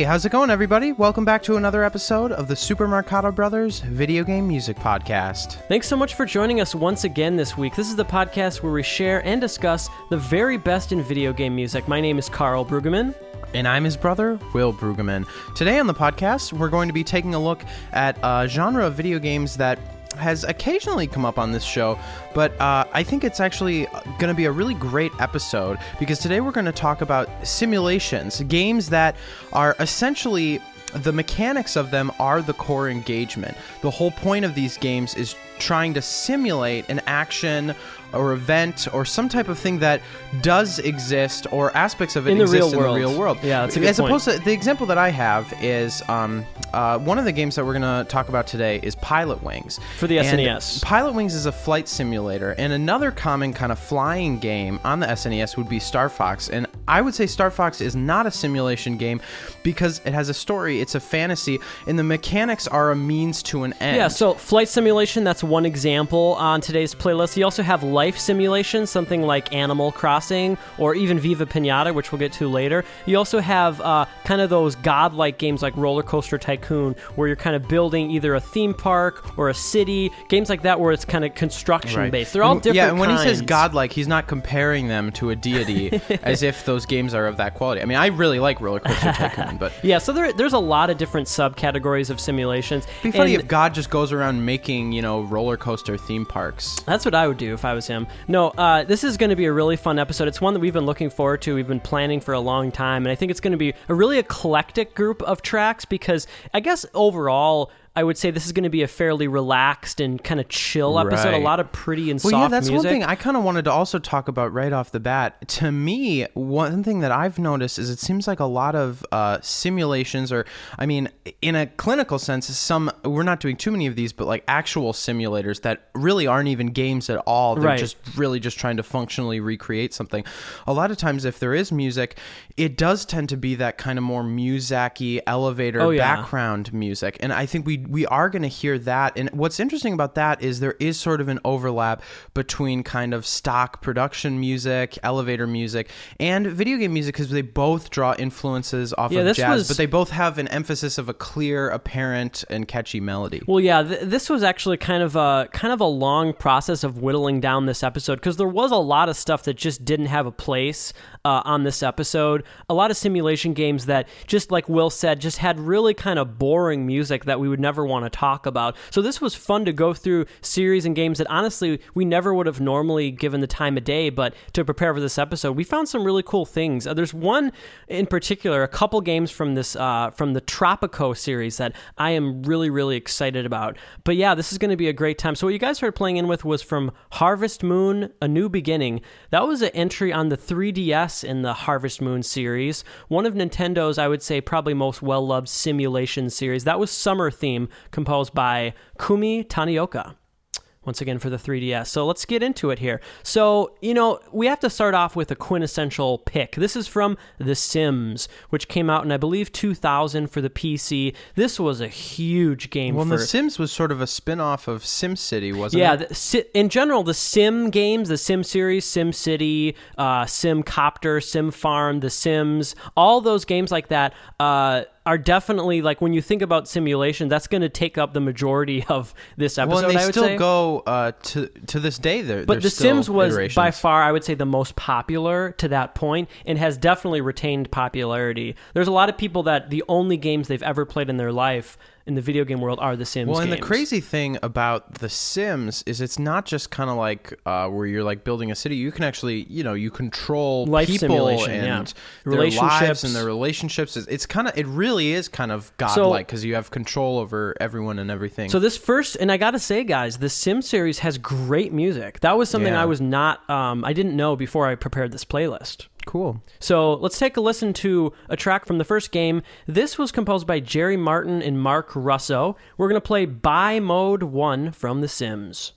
Hey, how's it going, everybody? Welcome back to another episode of the Super Marcato Brothers Video Game Music Podcast. Thanks so much for joining us once again this week. This is the podcast where we share and discuss the very best in video game music. My name is Karl Brueggemann. And I'm his brother, Will Brueggemann. Today on the podcast, we're going to be taking a look at a genre of video games that has occasionally come up on this show, but uh, I think it's actually going to be a really great episode because today we're going to talk about simulations, games that are essentially the mechanics of them are the core engagement. The whole point of these games is trying to simulate an action or event or some type of thing that does exist or aspects of it In the exist real in world. the real world. Yeah, that's a good As point. opposed to the example that I have is um, uh, one of the games that we're going to talk about today is Pilotwings For the And SNES. Pilotwings is a flight simulator, and another common kind of flying game on the SNES would be Star Fox. And I would say Star Fox is not a simulation game because it has a story, it's a fantasy, and the mechanics are a means to an end. Yeah, so flight simulation, that's one example on today's playlist. You also have life simulation, something like Animal Crossing or even Viva Pinata, which we'll get to later. You also have uh, kind of those godlike games like Roller Coaster Tycoon, where you're kind of building either a theme park or a city, games like that where it's kind of construction Right. based. They're all different. Yeah, and when he says kinds. godlike, he's not comparing them to a deity as if those games are of that quality. I mean, I really like Roller Coaster Tycoon, but Yeah, so there, there's a lot of different subcategories of simulations. it'd be funny and- if God just goes around making, you know, roller coaster theme parks. That's what I would do if I was him. No, uh, this is going to be a really fun episode. It's one that we've been looking forward to. We've been planning for a long time, and I think it's going to be a really eclectic group of tracks because I guess overall. I would say this is going to be a fairly relaxed and kind of chill episode. A lot of pretty and Well, soft yeah, that's music. one thing I kind of wanted to also talk about right off the bat. To me, one thing that I've noticed is it seems like a lot of uh, simulations, or I mean, in a clinical sense, some we're not doing too many of these, but like actual simulators that really aren't even games at all. They're Right. just really just trying to functionally recreate something. A lot of times, if there is music, it does tend to be that kind of more music-y elevator Oh, yeah. background music, and I think we we are going to hear that. And what's interesting about that is there is sort of an overlap between kind of stock production music, elevator music, and video game music because they both draw influences off Yeah, of jazz, was- but they both have an emphasis of a clear, apparent, and catchy melody. Well, yeah, th- this was actually kind of a kind of a long process of whittling down this episode because there was a lot of stuff that just didn't have a place uh, on this episode. A lot of simulation games that, just like Will said, just had really kind of boring music that we would never want to talk about. So this was fun to go through series and games that honestly we never would have normally given the time of day, but to prepare for this episode, we found some really cool things. Uh, there's one in particular, a couple games from this uh, from the Tropico series that I am really really excited about. But yeah, this is going to be a great time. So what you guys heard playing in with was from Harvest Moon: A New Beginning. That was an entry on the 3DS in the Harvest Moon series, one of Nintendo's I would say probably most well loved simulation series. That was Summer Theme, composed by Kumi Tanioka once again for the 3DS. So let's get into it here. So, you know, we have to start off with a quintessential pick. This is from The Sims, which came out in, I believe, 2000 for the PC. This was a huge game well, for. The Sims was sort of a spin-off of SimCity, wasn't yeah, it? Yeah, in general, the Sim games, the Sim series, Sim City, uh, Sim Copter, Sim Farm, The Sims, all those games like that uh, are definitely like when you think about simulation, that's going to take up the majority of this episode. well, they I would still say. go uh, to to this day. There, But The Sims was by far, I would say, the most popular to that point and has definitely retained popularity. There's a lot of people that the only games they've ever played in their life in the video game world are The Sims Well, and the crazy thing about The Sims is it's not just kind of like uh, where you're like building a city. You can actually, you know, you control Life people simulation, and yeah. their lives and their relationships. It's, it's kind of, it really is kind of godlike because you have control over everyone and everything. So this first, and I gotta say, guys, the Sim series has great music. That was something Yeah. I was not, um, I didn't know before I prepared this playlist. Cool. So let's take a listen to a track from the first game. This was composed by Jerry Martin and Marc Russo. We're gonna play Buy Mode One from The Sims.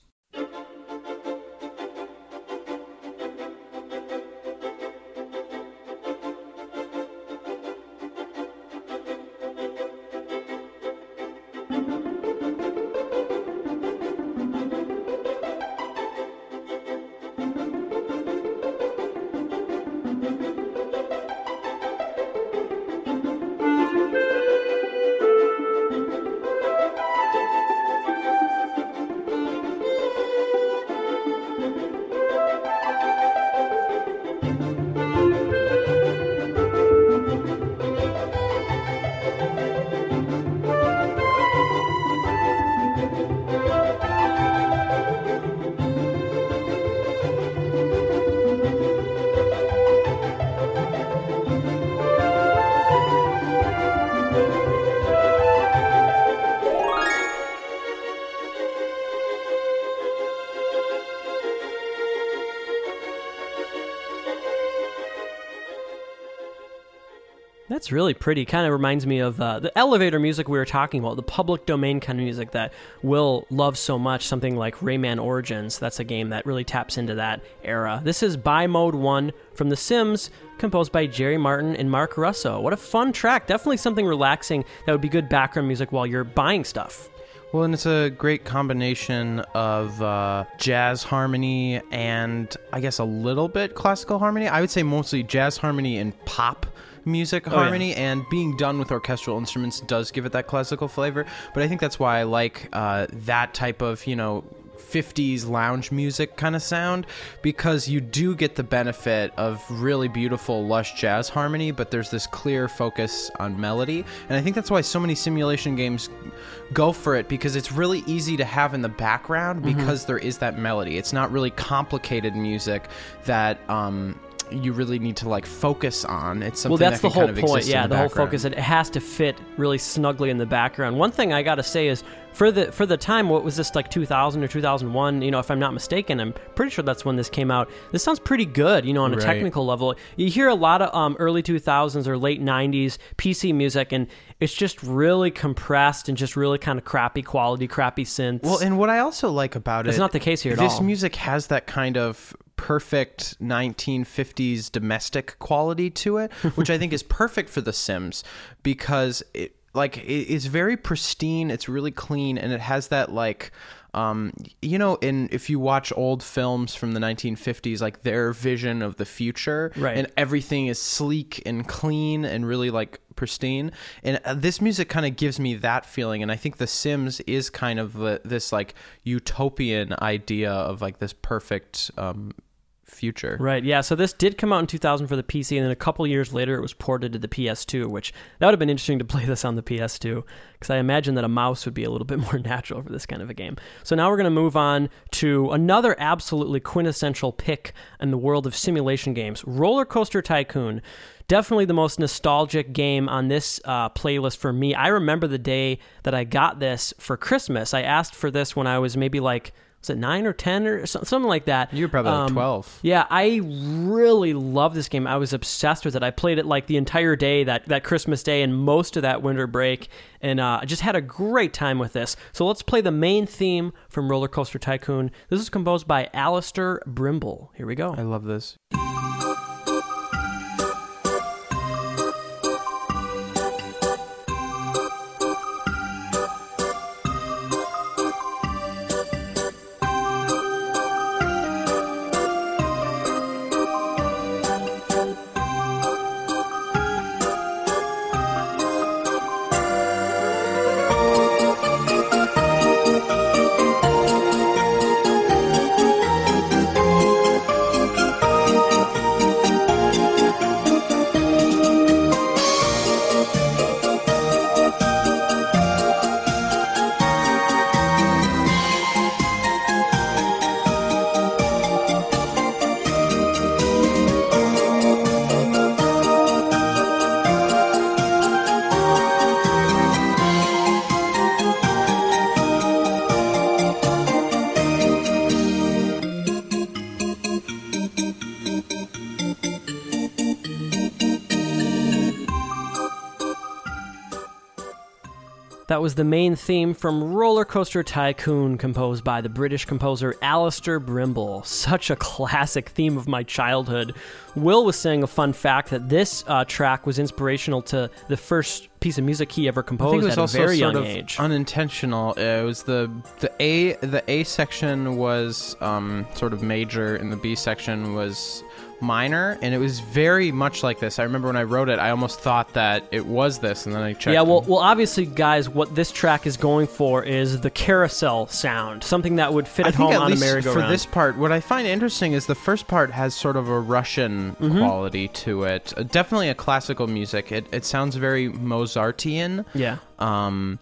Really pretty. Kind of reminds me of uh, the elevator music we were talking about, the public domain kind of music that Will loves so much. Something like Rayman Origins. That's a game that really taps into that era. This is Buy Mode 1 from The Sims, composed by Jerry Martin and Marc Russo. What a fun track. Definitely something relaxing that would be good background music while you're buying stuff. Well, and it's a great combination of uh, jazz harmony and I guess a little bit classical harmony. I would say mostly jazz harmony and pop music yeah. harmony, and being done with orchestral instruments does give it that classical flavor. But I think that's why I like uh, that type of, you know, 50s lounge music kind of sound because you do get the benefit of really beautiful lush jazz harmony but there's this clear focus on melody and i think that's why so many simulation games go for it because it's really easy to have in the background because there is that melody it's not really complicated music that um you really need to like focus on. It's something well, that's that the whole kind of point. Yeah, the, whole focus. It has to fit really snugly in the background. One thing I got to say is for the for the time, what was this like 2000 or 2001? You know, if I'm not mistaken, I'm pretty sure that's when this came out. This sounds pretty good. You know, on a Right. technical level, you hear a lot of um, early 2000s or late 90s PC music, and it's just really compressed and just really kind of crappy quality, crappy synths. Well, and what I also like about It's it, not the case here at this all. music has that kind of perfect 1950s domestic quality to it, which I think is perfect for The Sims because it like it, it's very pristine, it's really clean, and it has that like. Um, you know, in if you watch old films from the 1950s, like their vision of the future, Right. and everything is sleek and clean and really like pristine. And uh, this music kind of gives me that feeling. And I think The Sims is kind of the, this like utopian idea of like this perfect um, future. Right, yeah. So this did come out in 2000 for the PC, and then a couple years later, it was ported to the PS2. Which that would have been interesting to play this on the PS2, because I imagine that a mouse would be a little bit more natural for this kind of a game. So now we're going to move on to another absolutely quintessential pick in the world of simulation games: Roller Coaster Tycoon. Definitely the most nostalgic game on this uh, playlist for me. I remember the day that I got this for Christmas. I asked for this when I was maybe like. Was it nine or ten or something like that? You were probably like Um, 12. yeah, I really love this game. I was obsessed with it. I played it like the entire day that, that Christmas day and most of that winter break, and uh, I just had a great time with this. So let's play the main theme from Roller Coaster Tycoon. This is composed by Allister Brimble. Here we go. I love this. Was the main theme from Roller Coaster Tycoon, composed by the British composer Allister Brimble. Such a classic theme of my childhood. Will was saying a fun fact that this uh, track was inspirational to the first piece of music he ever composed it was at a very sort young of age. unintentional. It was the the A the A section was um, sort of major, and the B section was minor, and it was very much like this. I remember when I wrote it, I almost thought that it was this, and then I checked. Yeah, well, well, obviously, guys, what this track is going for is the carousel sound, something that would fit I at think home at on a merry-go-round. for this part, what I find interesting is the first part has sort of a Russian Mm-hmm. quality to it. Uh, definitely a classical music. It it sounds very Mozartian. yeah. Um,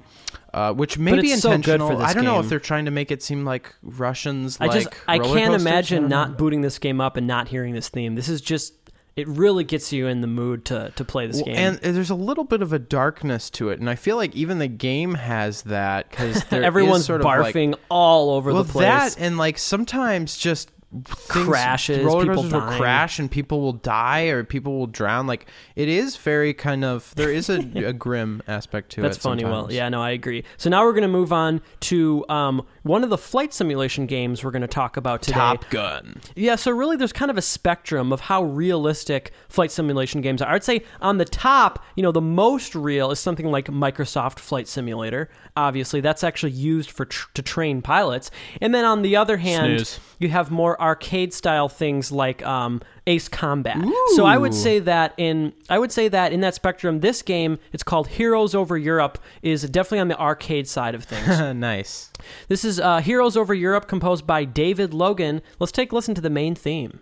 uh, which may But be it's so good for intentional. this I don't know if they're trying to make it seem like Russians. I like just I can't imagine don't booting this game up and not hearing this theme. This is just it really gets you in the mood to to play this Well, game. And there's a little bit of a darkness to it, and I feel like even the game has that because Everyone's sort of like, barfing all over well, the place. that and like sometimes just things- crashes, roller people coasters will crash and people will die or people will drown. Like it is very kind of there is a, a grim aspect to That's it. That's funny. Well, yeah, no, I agree. So now we're going to move on to um, one of the flight simulation games we're going to talk about today. Top Gun. Yeah, so really there's kind of a spectrum of how realistic flight simulation games are. I'd say on the top, you know, the most real is something like Microsoft Flight Simulator. Obviously, that's actually used for tr- to train pilots. And then on the other hand, Snooze. you have more arcade style things like um, Ace Combat. So I would say that in I would say that in that spectrum, this game it's called Heroes Over Europe is definitely on the arcade side of things. nice. This is uh, Heroes Over Europe, composed by David Logan. Let's take a listen to the main theme.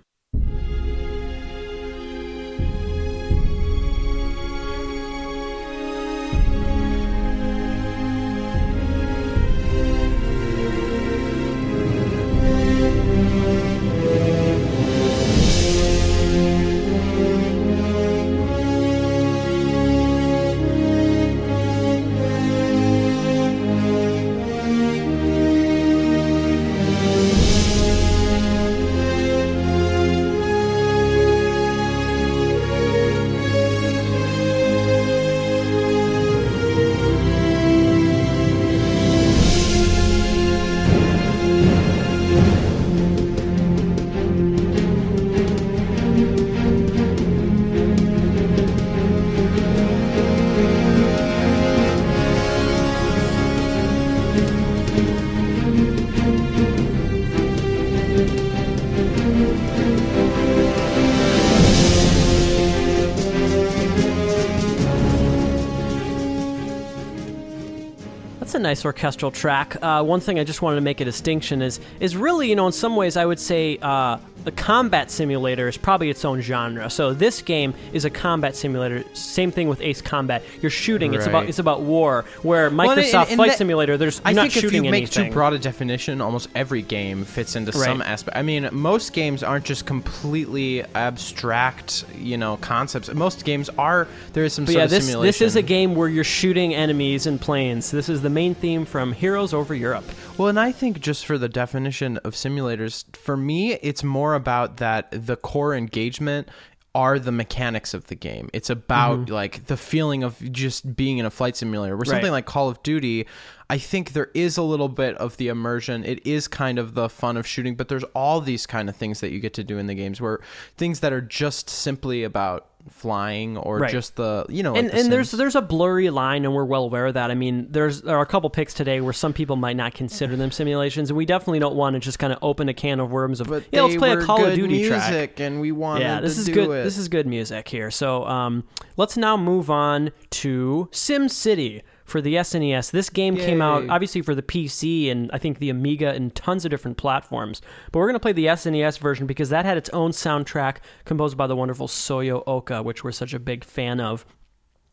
Nice orchestral track. Uh, one thing I just wanted to make a distinction is is really, you know, in some ways, I would say uh, the combat simulator is probably its own genre. So this game is a combat simulator. Same thing with Ace Combat. You're shooting. It's about it's about war. Where Well, and- Microsoft and Flight that- Simulator, there's I you're not think if you shooting make anything. too broad a definition, almost every game fits into some aspect. I mean, most games aren't just completely abstract, you know, concepts. Most games are. There is some But sort yeah, of this simulation. this is a game where you're shooting enemies and planes. This is the main theme from Heroes Over Europe. Well, and I think just for the definition of simulators, for me, it's more about that the core engagement are the mechanics of the game. It's about like the feeling of just being in a flight simulator. Where something Mm-hmm. Right. like Call of Duty, I think there is a little bit of the immersion. It is kind of the fun of shooting, but there's all these kind of things that you get to do in the games where things that are just simply about flying or Right. just the you know like and The and there's there's a blurry line, and we're well aware of that. I mean, there's there are a couple picks today where some people might not consider them simulations, and we definitely don't want to just kind of open a can of worms of but yeah, let's play a Call of Duty track. music and we want Yeah, this to is do good. it. This is good music here. So um, let's now move on to Sim City for the SNES. This game came out obviously for the PC and I think the Amiga and tons of different platforms. But we're gonna play the SNES version because that had its own soundtrack composed by the wonderful Soyo Oka, which we're such a big fan of.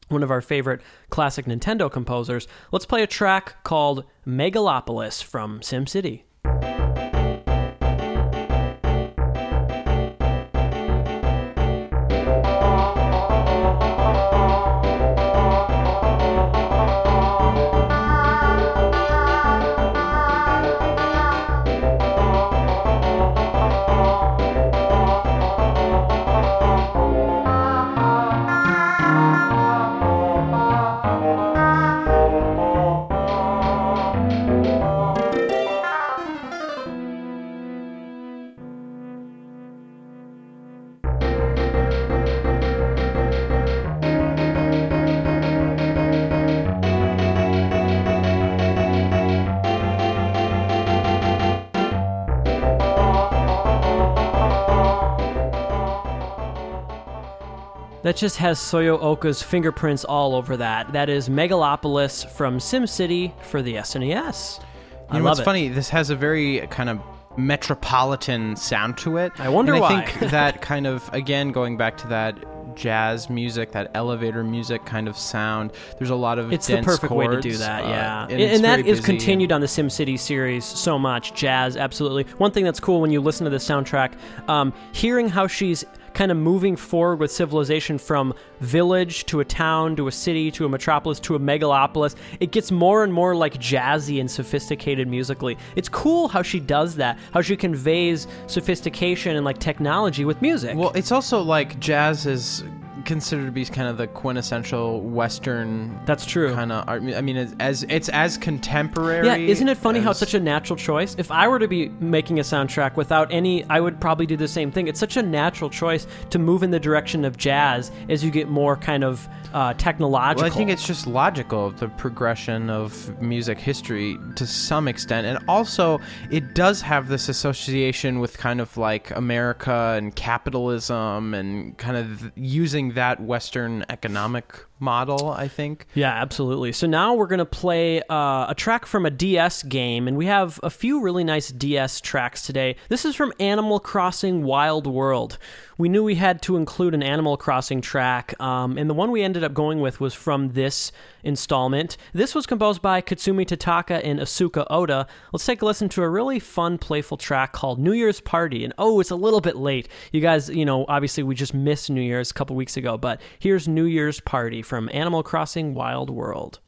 One of our favorite classic Nintendo composers. Let's play a track called Megalopolis from SimCity. That just has Soyo Oka's fingerprints all over that. That is Megalopolis from SimCity for the SNES. I You know love what's it. funny? This has a very kind of metropolitan sound to it. I wonder and why. I think that kind of again going back to that jazz music, that elevator music kind of sound. There's a lot of It's the perfect way to do that, uh, yeah. and, and, it's that is continued on the SimCity series so much. Jazz, absolutely. One thing that's cool when you listen to the soundtrack, um, hearing how she's kind of moving forward with civilization from village to a town to a city to a metropolis to a megalopolis. It gets more and more like jazzy and sophisticated musically. It's cool how she does that, how she conveys sophistication and like technology with music. Well, it's also like jazz is considered to be kind of the quintessential Western. That's true. Kind of art. I mean, it's as it's as contemporary. Yeah, isn't it funny how it's such a natural choice? If I were to be making a soundtrack without any, I would probably do the same thing. It's such a natural choice to move in the direction of jazz as you get more kind of uh, technological. Well, I think it's just logical the progression of music history to some extent, and also it does have this association with kind of like America and capitalism and kind of using that Western economic model. I think. Yeah, absolutely. So now we're going to play uh, a track from a DS game, and we have a few really nice DS tracks today. This is from Animal Crossing Wild World. We knew we had to include an Animal Crossing track, um, and the one we ended up going with was from this installment. This was composed by Kazumi Totaka and Asuka Oda. Let's take a listen to a really fun, playful track called New Year's Party. And oh, it's a little bit late. You guys, you know, obviously we just missed New Year's a couple weeks ago, but here's New Year's Party from Animal Crossing Wild World.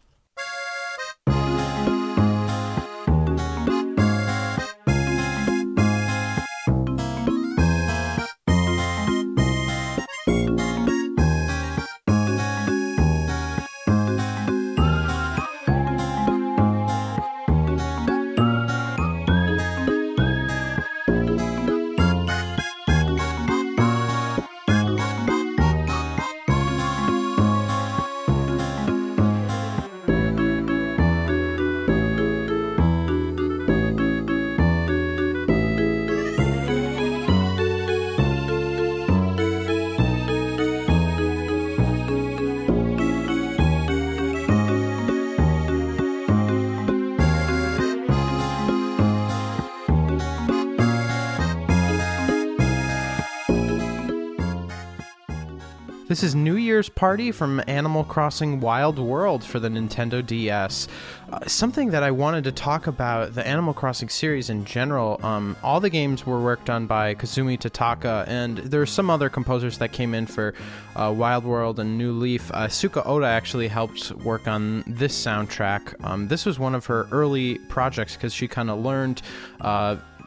This is New Year's Party from Animal Crossing Wild World for the Nintendo DS. Uh, something that I wanted to talk about the Animal Crossing series in general. Um, all the games were worked on by Kazumi Totaka, and there are some other composers that came in for uh, Wild World and New Leaf. Uh, Suka Oda actually helped work on this soundtrack. Um, this was one of her early projects because she kind of learned.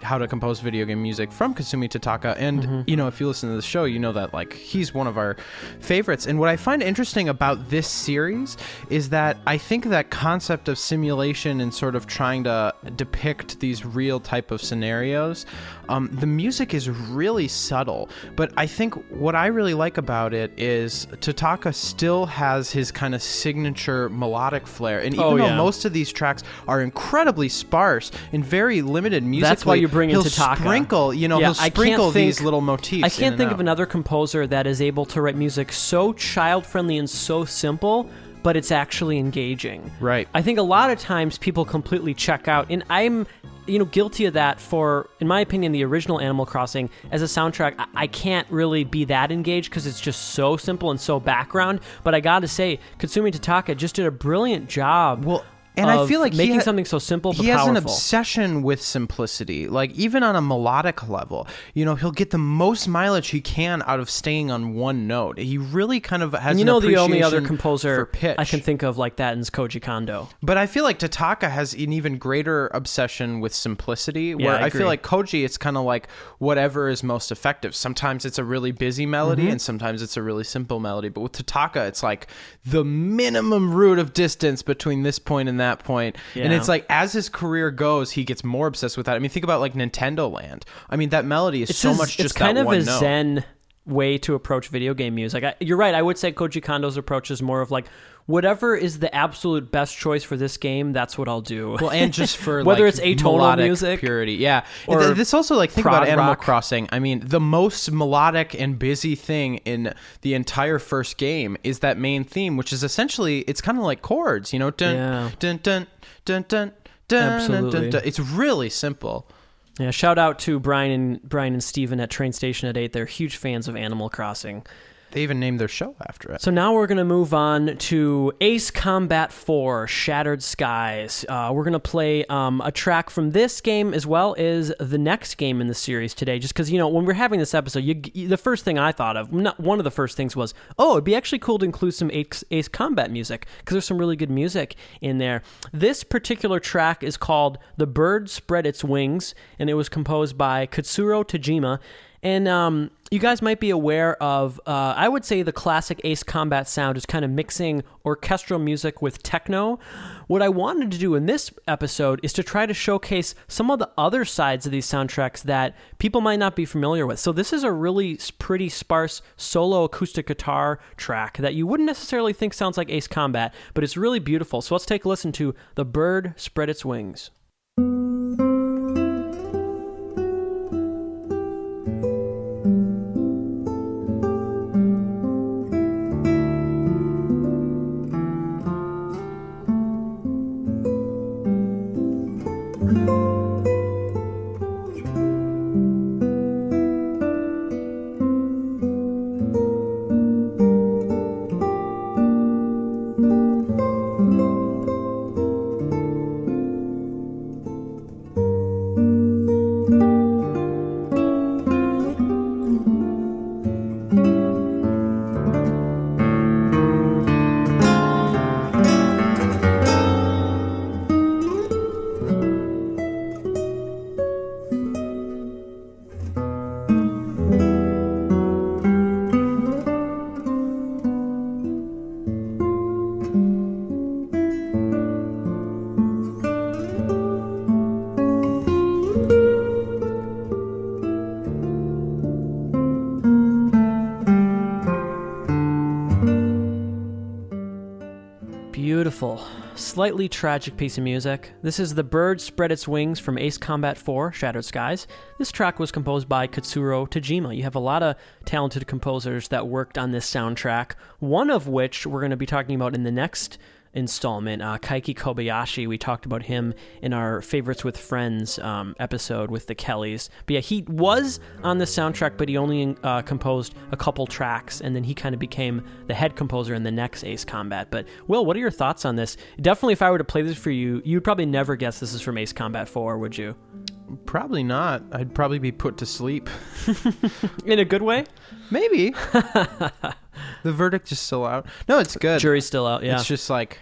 How to compose video game music from Kazumi Totaka. And, mm-hmm. you know, if you listen to the show, you know that, like, he's one of our favorites. And what I find interesting about this series is that I think that concept of simulation and sort of trying to depict these real type of scenarios, um, the music is really subtle. But I think what I really like about it is Totaka still has his kind of signature melodic flair. And even Oh, though most of these tracks are incredibly sparse and very limited music, That's why you bring in Totaka. sprinkle, you know, Yeah, he'll sprinkle think- these little motifs. I can't think of another composer that is able to write music so child friendly and so simple, but it's actually engaging. Right. I think a lot of times people completely check out, and I'm, you know, guilty of that. For, in my opinion, the original Animal Crossing as a soundtrack, I, I can't really be that engaged because it's just so simple and so background. But I got to say, Kazumi Totaka just did a brilliant job. Well, and I feel like making ha- something so simple but he has powerful. an obsession with simplicity like even on a melodic level you know he'll get the most mileage he can out of staying on one note he really kind of has you know, the only other composer I can think of like that is Koji Kondo. But I feel like Totaka has an even greater obsession with simplicity. Where I I, feel like Koji, it's kind of like whatever is most effective. Sometimes it's a really busy melody, Mm-hmm. and sometimes it's a really simple melody. But with Totaka, it's like the minimum root of distance between this point and that point. And it's like as his career goes, he gets more obsessed with that. I mean, think about like Nintendo Land. I mean, that melody is It's so a- much just it's kind that of one a note. zen way to approach video game music. I, you're right. I would say Koji Kondo's approach is more of like whatever is the absolute best choice for this game. That's what I'll do. Well, and just for Whether like, it's atonal music purity, yeah. or Th- this also like think about Animal rock. Crossing. I mean, the most melodic and busy thing in the entire first game is that main theme, which is essentially it's kind of like chords, you know, dun Yeah. dun dun dun dun. Dun, dun, Absolutely. dun, dun. It's really simple. Yeah, shout out to Brian and Brian and Steven at Train Station at Eight. They're huge fans of Animal Crossing. They even named their show after it. So now we're going to move on to Ace Combat 4 Shattered Skies. Uh, we're going to play um, a track from this game as well as the next game in the series today. Just because, you know, when we're having this episode, you, you, the first thing I thought of, not, one of the first things was, oh, it'd be actually cool to include some Ace, Ace Combat music because there's some really good music in there. This particular track is called The Bird Spread Its Wings, and it was composed by Katsuro Tajima. And um, you guys might be aware of, uh, I would say the classic Ace Combat sound is kind of mixing orchestral music with techno. What I wanted to do in this episode is to try to showcase some of the other sides of these soundtracks that people might not be familiar with. So, this is a really pretty sparse solo acoustic guitar track that you wouldn't necessarily think sounds like Ace Combat, but it's really beautiful. So, let's take a listen to The Bird Spread Its Wings. Slightly tragic piece of music. This is The Bird Spread Its Wings from Ace Combat 4 Shattered Skies. This track was composed by Katsuro Tajima. You have a lot of talented composers that worked on this soundtrack, one of which we're going to be talking about in the next installment. Uh, Keiki Kobayashi, we talked about him in our Favorites with Friends um, episode with the Kellys. But yeah, he was on the soundtrack, but he only uh, composed a couple tracks, and then he kind of became the head composer in the next Ace Combat. But Will, what are your thoughts on this? Definitely, if I were to play this for you, you'd probably never guess this is from Ace Combat 4, would you? Probably not. I'd probably be put to sleep. in a good way? Maybe. the verdict is still out. No, it's good. Jury's still out, yeah. It's just like,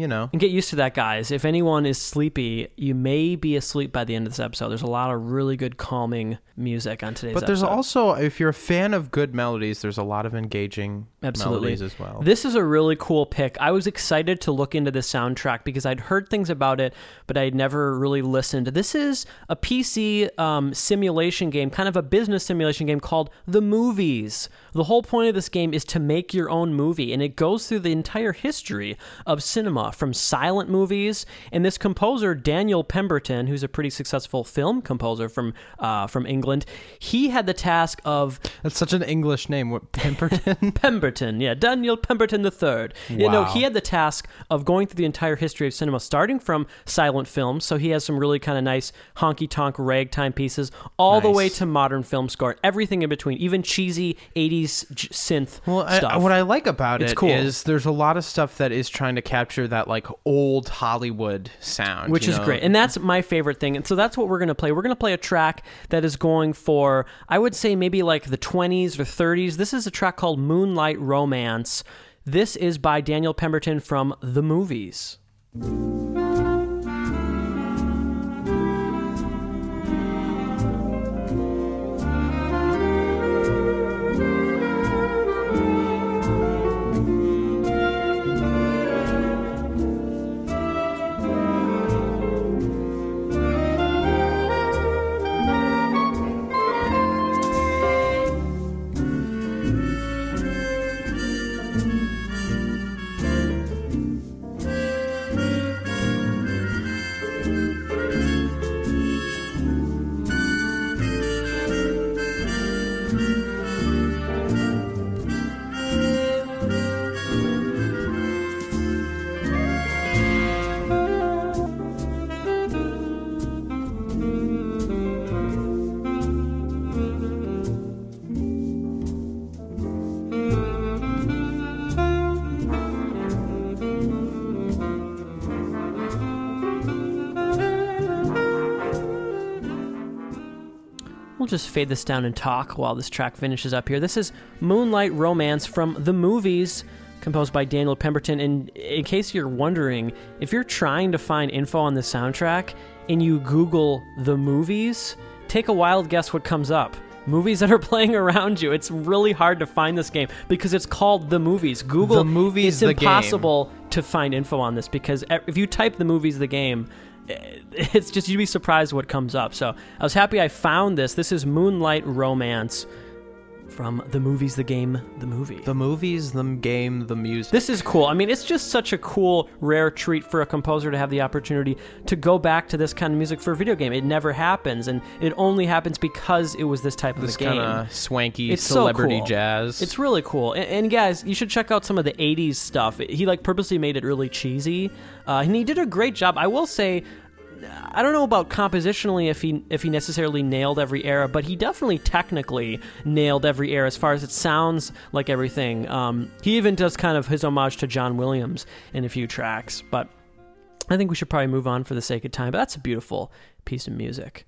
you know. And get used to that, guys. If anyone is sleepy, you may be asleep by the end of this episode. There's a lot of really good calming music on today's But there's episode. also, if you're a fan of good melodies, there's a lot of engaging Absolutely. melodies as well. This is a really cool pick. I was excited to look into the soundtrack because I'd heard things about it, but I'd never really listened. This is a PC um, simulation game, kind of a business simulation game called The Movies. The whole point of this game is to make your own movie, and it goes through the entire history of cinema from silent movies. And this composer, Daniel Pemberton, who's a pretty successful film composer from uh, from England, he had the task of That's such an English name. What Pemberton? Pemberton, yeah, Daniel Pemberton III. You know, he had the task of going through the entire history of cinema, starting from silent films. So he has some really kind of nice honky tonk ragtime pieces, all the way to modern film score, everything in between, even cheesy '80s j- synth Well, I, stuff. what I like about It's it cool. is there's a lot of stuff that is trying to capture that like old Hollywood sound, which is know? great. And that's my favorite thing. And so that's what we're going to play. We're going to play a track that is going for, I would say, maybe like the 20s or 30s. This is a track called Moonlight Romance. This is by Daniel Pemberton from The Movies. Just fade this down and talk while this track finishes up here. This is Moonlight Romance from the movies, composed by Daniel Pemberton. And in case you're wondering, if you're trying to find info on the soundtrack and you Google the movies, take a wild guess what comes up. Movies that are playing around you. It's really hard to find this game because it's called The Movies. Google The Movies, It's the game. impossible to find info on this because if you type The Movies the game, it's just you'd be surprised what comes up. So I was happy I found this. This is Moonlight Romance from the movies, the game, the movie. The movies, the game, the music. This is cool. I mean, it's just such a cool, rare treat for a composer to have the opportunity to go back to this kind of music for a video game. It never happens, and it only happens because it was this type of this a game. kind of swanky It's so celebrity cool. jazz. It's really cool. And, and guys, you should check out some of the 80s stuff. He like purposely made it really cheesy. Uh, and he did a great job. I will say I don't know about compositionally if he if he necessarily nailed every era, but he definitely technically nailed every era as far as it sounds like everything. Um, he even does kind of his homage to John Williams in a few tracks, but I think we should probably move on for the sake of time. But that's a beautiful piece of music.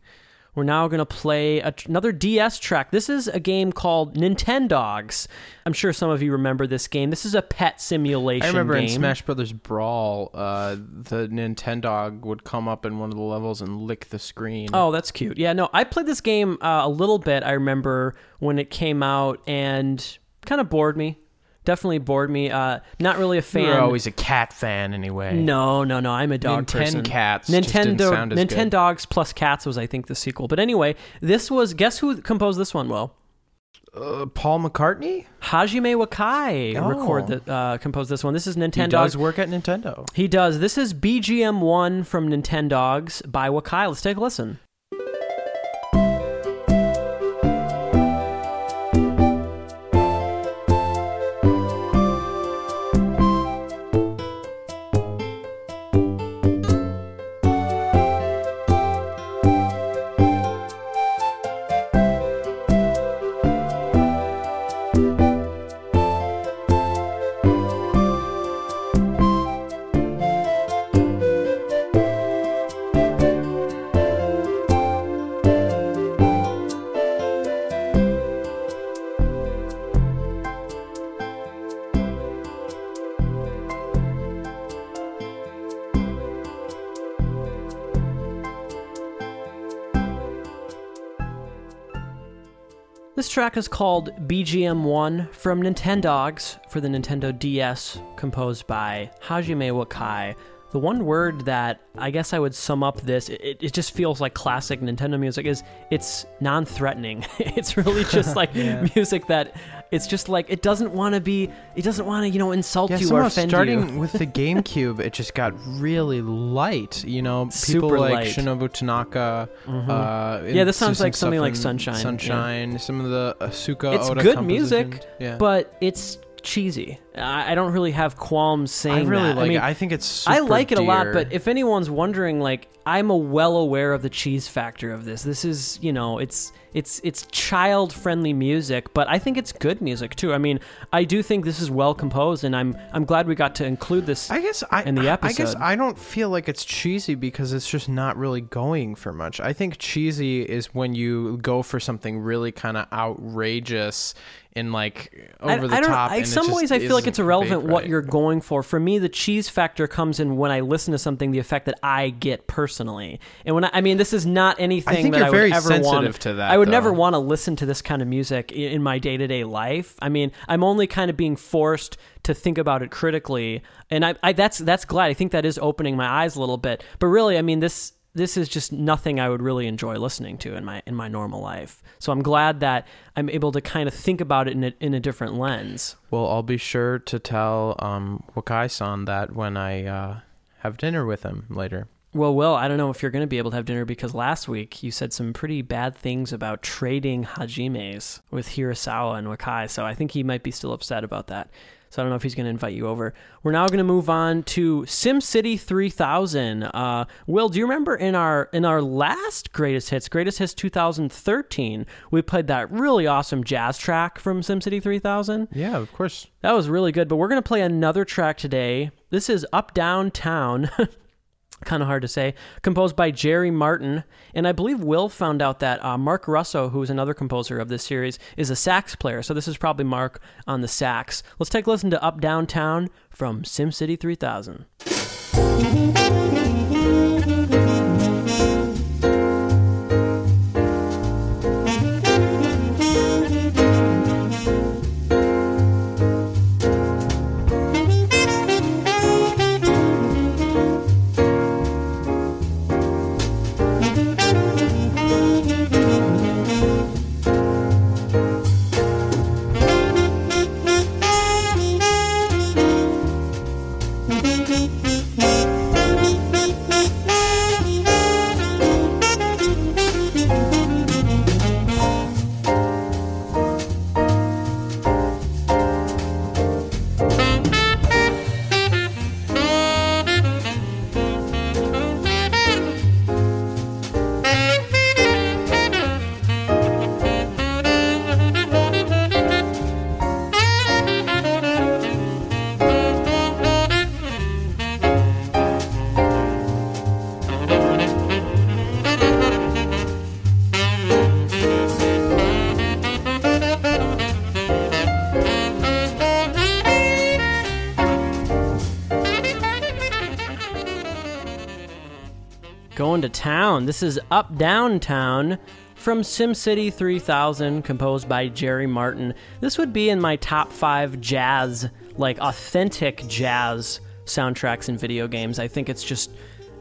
We're now going to play a, another DS track. This is a game called Nintendogs. I'm sure some of you remember this game. This is a pet simulation I remember game. in Smash Brothers Brawl, uh, the Nintendo Dog would come up in one of the levels and lick the screen. Oh, that's cute. Yeah, no, I played this game uh, a little bit. I remember when it came out and kind of bored me. Definitely bored me. Uh, not really a fan. you fan. were always a cat fan anyway. No, no, no. I'm a dog Ninten person. Cats Nintendo good. Nintendogs plus Cats was, I think, the sequel. But anyway, this was. Guess who composed this one? Well, Uh, Paul McCartney? Hajime Wakai Oh. record that uh, composed this one. This is Nintendo. He does work at Nintendo. He does. This is BGM one from Nintendogs by Wakai. Let's take a listen. Track is called BGM1 from Nintendogs for the Nintendo DS, composed by Hajime Wakai. The one word that I guess I would sum up this, it, it just feels like classic Nintendo music, is it's non threatening. it's really just like music that it's just like, it doesn't want to be, it doesn't want to, you know, insult Yeah, you or offend starting you. Starting with the GameCube, it just got really light. You know, people Super like light. Mm-hmm. Shinobu Tanaka. Uh, Yeah, this sounds like something like in Sunshine, yeah. Sunshine. Some of the Asuka. It's Oda good music. Yeah. But it's cheesy. I, I don't really have qualms saying I really that. like I mean, it. I think it's. I like it a lot, but if anyone's wondering, like, I'm a well aware of the cheese factor of this. This is, you know, it's it's it's child friendly music, but I think it's good music too. I mean, I do think this is well composed, and I'm I'm glad we got to include this. I guess I in the episode. I guess. I don't feel like it's cheesy because it's just not really going for much. I think cheesy is when you go for something really kind of outrageous and like I- over the I top. I- and it some ways, I feel like it's irrelevant baked what right. you're going for. For me, the cheese factor comes in when I listen to something, the effect that I get personally. And when I, I mean, this is not anything think that you're I would very ever sensitive want to that, I would never want to listen to this kind of music in my day to day life. I mean, I'm only kind of being forced to think about it critically, and I, I that's that's glad. I think that is opening my eyes a little bit. But really, I mean, this this is just nothing I would really enjoy listening to in my in my normal life. So I'm glad that I'm able to kind of think about it in a, in a different lens. Well, I'll be sure to tell um, Wakai-san that when I uh, have dinner with him later. Well, well, I don't know if you're going to be able to have dinner because last week you said some pretty bad things about trading Hajimes with Hirasawa and Wakai, so I think he might be still upset about that. So I don't know if he's going to invite you over. We're now going to move on to SimCity 3000. Uh, Will, do you remember in our in our last greatest hits, greatest hits 2013, we played that really awesome jazz track from SimCity 3000? Yeah, of course. That was really good, but we're going to play another track today. This is Up Down Town kind of hard to say, composed by Jerry Martin. And I believe Will found out that uh, Marc Russo, who is another composer of this series, is a sax player. So this is probably Marc on the sax. Let's take a listen to Up Downtown from SimCity 3000. Town. This is Up Downtown from SimCity 3000, composed by Jerry Martin. This would be in my top five jazz, like authentic jazz soundtracks in video games. I think it's just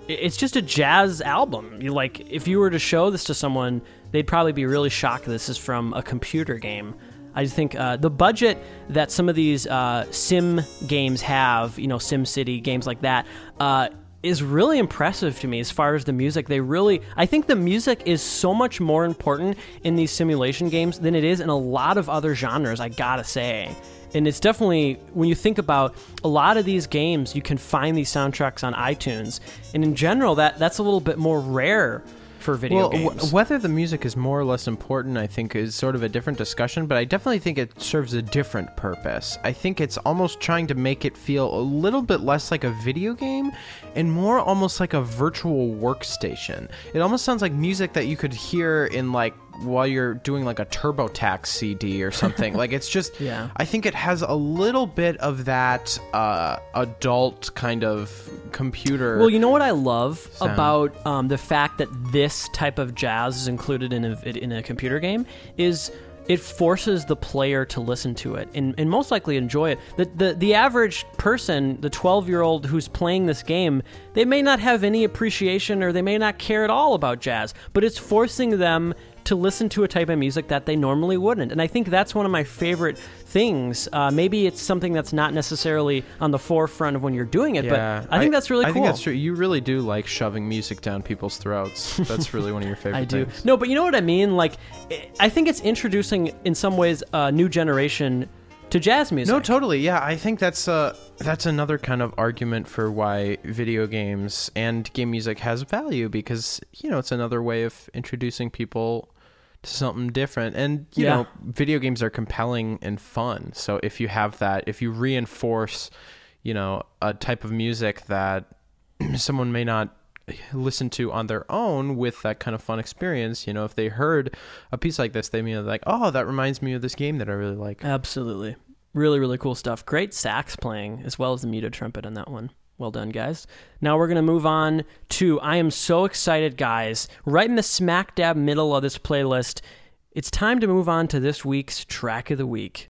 it's just a jazz album. You like if you were to show this to someone, they'd probably be really shocked this is from a computer game. I think uh, the budget that some of these uh, sim games have, you know, Sim City games like that, uh, is really impressive to me as far as the music. They really, I think the music is so much more important in these simulation games than it is in a lot of other genres, I gotta say. And it's definitely, when you think about a lot of these games, you can find these soundtracks on iTunes. And in general, that, that's a little bit more rare for video well, games. W- whether the music is more or less important, I think, is sort of a different discussion, but I definitely think it serves a different purpose. I think it's almost trying to make it feel a little bit less like a video game and more almost like a virtual workstation. It almost sounds like music that you could hear in like while you're doing like a TurboTax CD or something. like it's just, Yeah. I think it has a little bit of that uh, adult kind of computer. Well, you know what I love Sound. about um, the fact that this type of jazz is included in a in a computer game is it forces the player to listen to it and, and most likely enjoy it. The, the the average person, the 12 year old who's playing this game, they may not have any appreciation or they may not care at all about jazz, but it's forcing them to listen to a type of music that they normally wouldn't. And I think that's one of my favorite things. Uh, maybe it's something that's not necessarily on the forefront of when you're doing it, yeah, but I think that's really I cool. think that's true. You really do like shoving music down people's throats. That's really one of your favorite I do. things. No, but you know what I mean? Like, I- I think it's introducing, in some ways, a new generation to jazz music. No, totally. Yeah, I think that's uh that's another kind of argument for why video games and game music has value because you know it's another way of introducing people to something different. And you Yeah. know, video games are compelling and fun. So if you have that, if you reinforce, you know, a type of music that someone may not listen to on their own with that kind of fun experience, you know, if they heard a piece like this, they may be like, "Oh, that reminds me of this game that I really like." Absolutely. Really, really cool stuff. Great sax playing, as well as the muted trumpet on that one. Well done, guys. Now we're going to move on to I am so excited, guys. Right in the smack dab middle of this playlist, it's time to move on to this week's track of the week.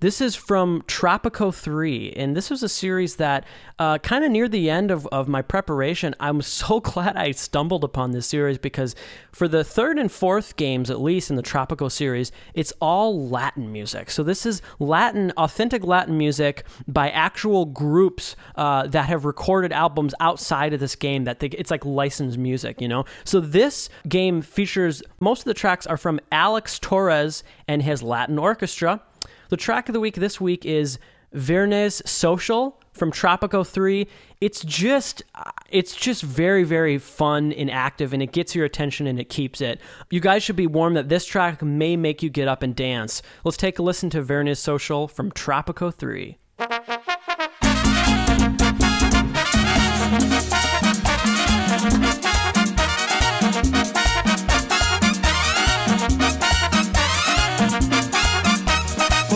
This is from Tropico 3, and this was a series that uh, kind of near the end of, of my preparation, I'm so glad I stumbled upon this series because for the third and fourth games, at least in the Tropico series, it's all Latin music. So this is Latin, authentic Latin music by actual groups uh, that have recorded albums outside of this game that they, it's like licensed music, you know? So this game features, most of the tracks are from Alex Torres and his Latin orchestra. The track of the week this week is Viernes Social from Tropico 3. It's just uh, it's just very very fun and active and it gets your attention and it keeps it. You guys should be warned that this track may make you get up and dance. Let's take a listen to Viernes Social from Tropico 3.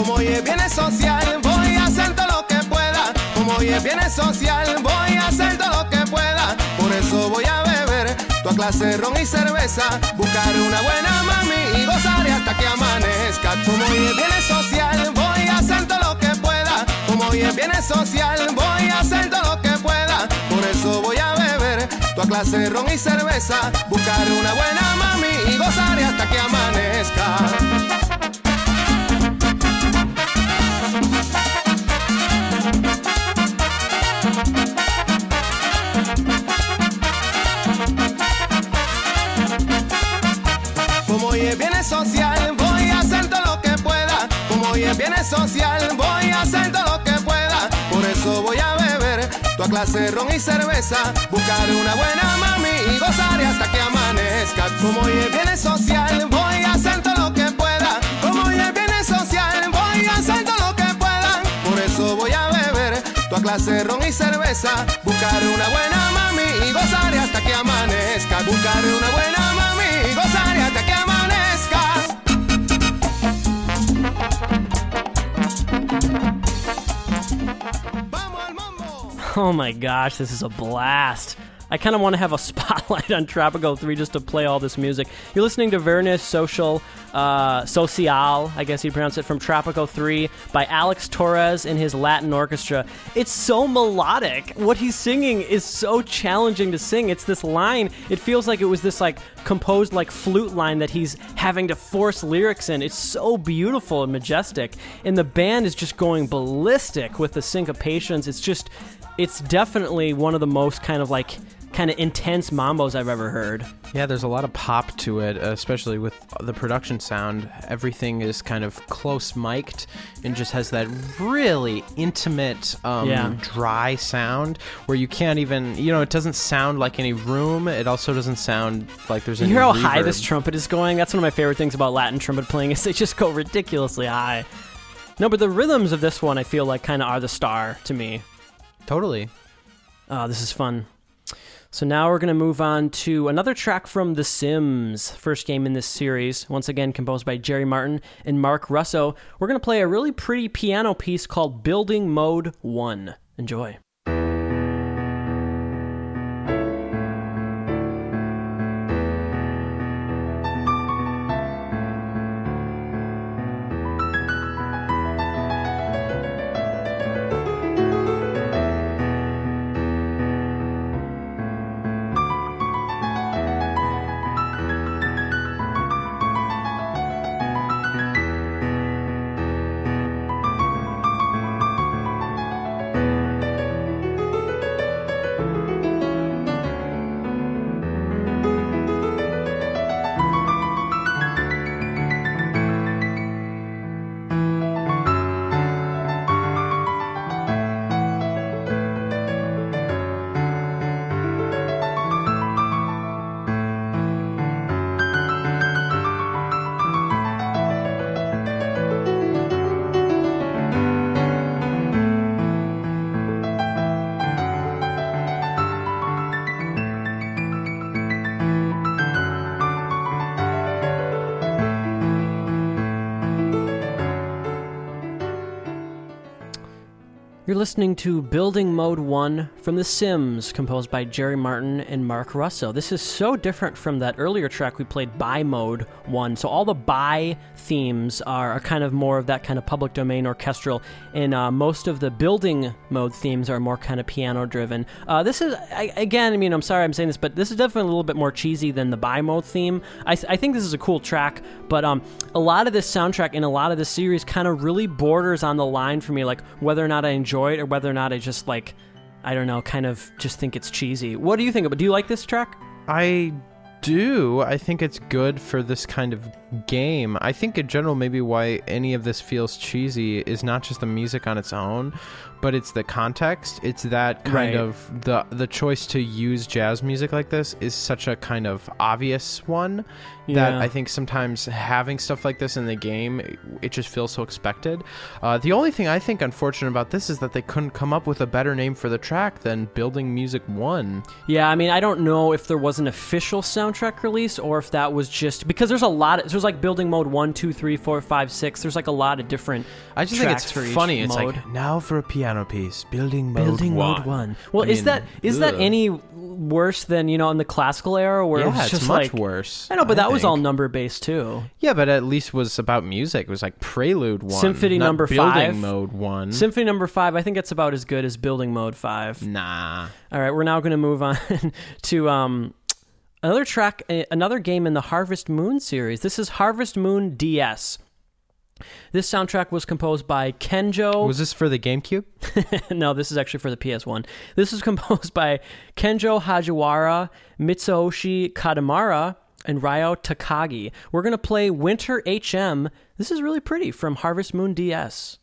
Como hoy es bienes social, voy a hacer todo lo que pueda. Como hoy es bienes social, voy a hacer todo lo que pueda. Por eso voy a beber tu clase ron y cerveza. Buscar una buena mami y gozaré hasta que amanezca. Como hoy es bienes social, voy a hacer todo lo que pueda. Como hoy es bienes social, voy a hacer todo lo que pueda. Por eso voy a beber tu clase ron y cerveza. Buscar una buena mami y gozaré hasta que amanezca. Social, voy a hacer todo lo que pueda. Como hoy es bienes social, voy a hacer todo lo que pueda. Por eso voy a beber tu clase ron y cerveza. Buscar una buena mami y gozar hasta que amanezca. Como hoy es bienes social, voy a hacer todo lo que pueda. Como hoy es bienes social, voy a hacer todo lo que pueda. Por eso voy a beber tu clase ron y cerveza. Buscar una buena mami y gozar hasta que amanezca. Buscar una buena mami Oh my gosh, this is a blast. I kind of want to have a spotlight on Tropico 3 just to play all this music. You're listening to Viernes Social, uh, Social, I guess you pronounce it, from Tropico 3 by Alex Torres in his Latin orchestra. It's so melodic. What he's singing is so challenging to sing. It's this line, it feels like it was this like composed like flute line that he's having to force lyrics in. It's so beautiful and majestic. And the band is just going ballistic with the syncopations. It's just it's definitely one of the most kind of like kind of intense mambos I've ever heard. Yeah, there's a lot of pop to it, especially with the production sound. Everything is kind of close mic'd and just has that really intimate, um, Yeah. dry sound where you can't even, you know, it doesn't sound like any room. It also doesn't sound like there's You hear how high this trumpet is going? That's one of my favorite things about Latin trumpet playing is they just go ridiculously high. No, but the rhythms of this one I feel like kind of are the star to me. Totally. Oh, this is fun. So now we're going to move on to another track from The Sims, first game in this series, once again composed by Jerry Martin and Marc Russo. We're going to play a really pretty piano piece called Building Mode 1. Enjoy. Listening to Building Mode 1 from The Sims, composed by Jerry Martin and Marc Russo. This is so different from that earlier track we played, By Mode 1. So, all the by themes are, kind of more of that kind of public domain orchestral, and uh, most of the building mode themes are more kind of piano driven. Uh, this is, I, again, I mean, I'm sorry I'm saying this, but this is definitely a little bit more cheesy than the by mode theme. I, I think this is a cool track, but um, a lot of this soundtrack and a lot of this series kind of really borders on the line for me, like whether or not I enjoy it or whether or not I just like, I don't know, kind of just think it's cheesy. What do you think it? Do you like this track? I do. I think it's good for this kind of game. I think in general, maybe why any of this feels cheesy is not just the music on its own, but it's the context. It's that kind Right. of the the choice to use jazz music like this is such a kind of obvious one, that I think sometimes having stuff like this in the game, it- just feels so expected. Uh, the only thing I think unfortunate about this is that they couldn't come up with a better name for the track than Building Music 1. Yeah, I mean, I don't know if there was an official soundtrack release or if that was just because there's a lot. Of, there's like building mode one, two, three, four, five, six. There's like a lot of different. I just think it's funny. It's mode. like, now for a piano piece, Building Mode building 1. mode one. Well, I is mean, that is that ugh. any worse than you know in the classical era where it Yeah, was it's just much like worse. I know, but that was all number based too. Yeah, but at least was about music. It was like Prelude 1. Symphony number Building five. Mode 1. Symphony number five, I think it's about as good as building mode five. nah. All right, we're now going to move on to um, another track, another game in the Harvest Moon series. This is Harvest Moon DS. This soundtrack was composed by Kenjo. Was this for the GameCube? no, this is actually for the PS1. This is composed by Kenjo Hajiwara, Mitsuoshi Kadamara, and Ryo Takagi. We're going to play Winter HM. This is really pretty from Harvest Moon DS.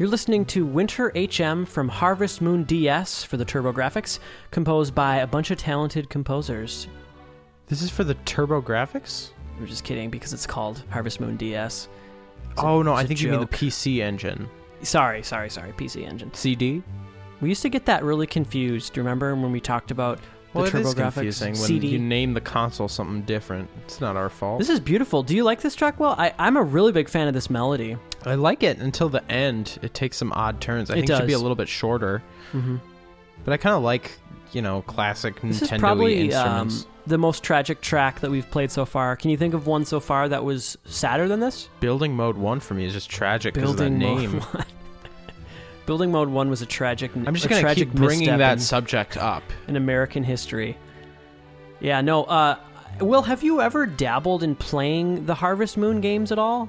You're listening to Winter HM from Harvest Moon DS for the TurboGrafx, composed by a bunch of talented composers. This is for the TurboGrafx? We're just kidding because it's called Harvest Moon DS. Oh, no, I a think you mean the. PC engine. Sorry, sorry, sorry, PC Engine. CD? We used to get that really confused. Do you remember when we talked about Well, the TurboGrafx confusing when CD? you name the console something different. It's not our fault. This is beautiful. Do you like this track? Well, I, I'm a really big fan of this melody. I like it until the end. It takes some odd turns. I It think it should be a little bit shorter. hmm But I kind of like, you know, classic This is Nintendo probably um, the most tragic track that we've played so far. Can you think of one so far that was sadder than this? Building Mode 1 for me is just tragic because of that Building name. Building mode one was a tragic. I'm just going to tragic keep bringing that in- subject up. in American history. Yeah, no. Uh, Will, have you ever dabbled in playing the Harvest Moon games at all?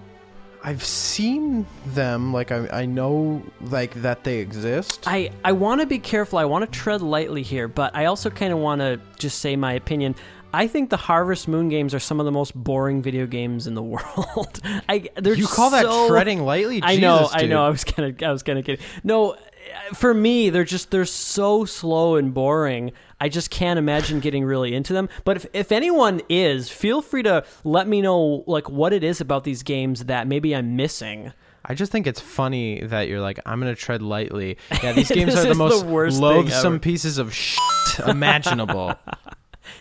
I've seen them, like, I, I know, like, that they exist. I, I want to be careful. I want to tread lightly here, but I also kind of want to just say my opinion. I think the Harvest Moon games are some of the most boring video games in the world. I they're you call that so- treading lightly? I know, Jesus, I know. I was kind of, I was kind of kidding. No, for me, they're just they're so slow and boring. I just can't imagine getting really into them. But if if anyone is, feel free to let me know like what it is about these games that maybe I'm missing. I just think it's funny that you're like, I'm gonna tread lightly. Yeah, these games are the the most worst loathsome pieces of shit imaginable.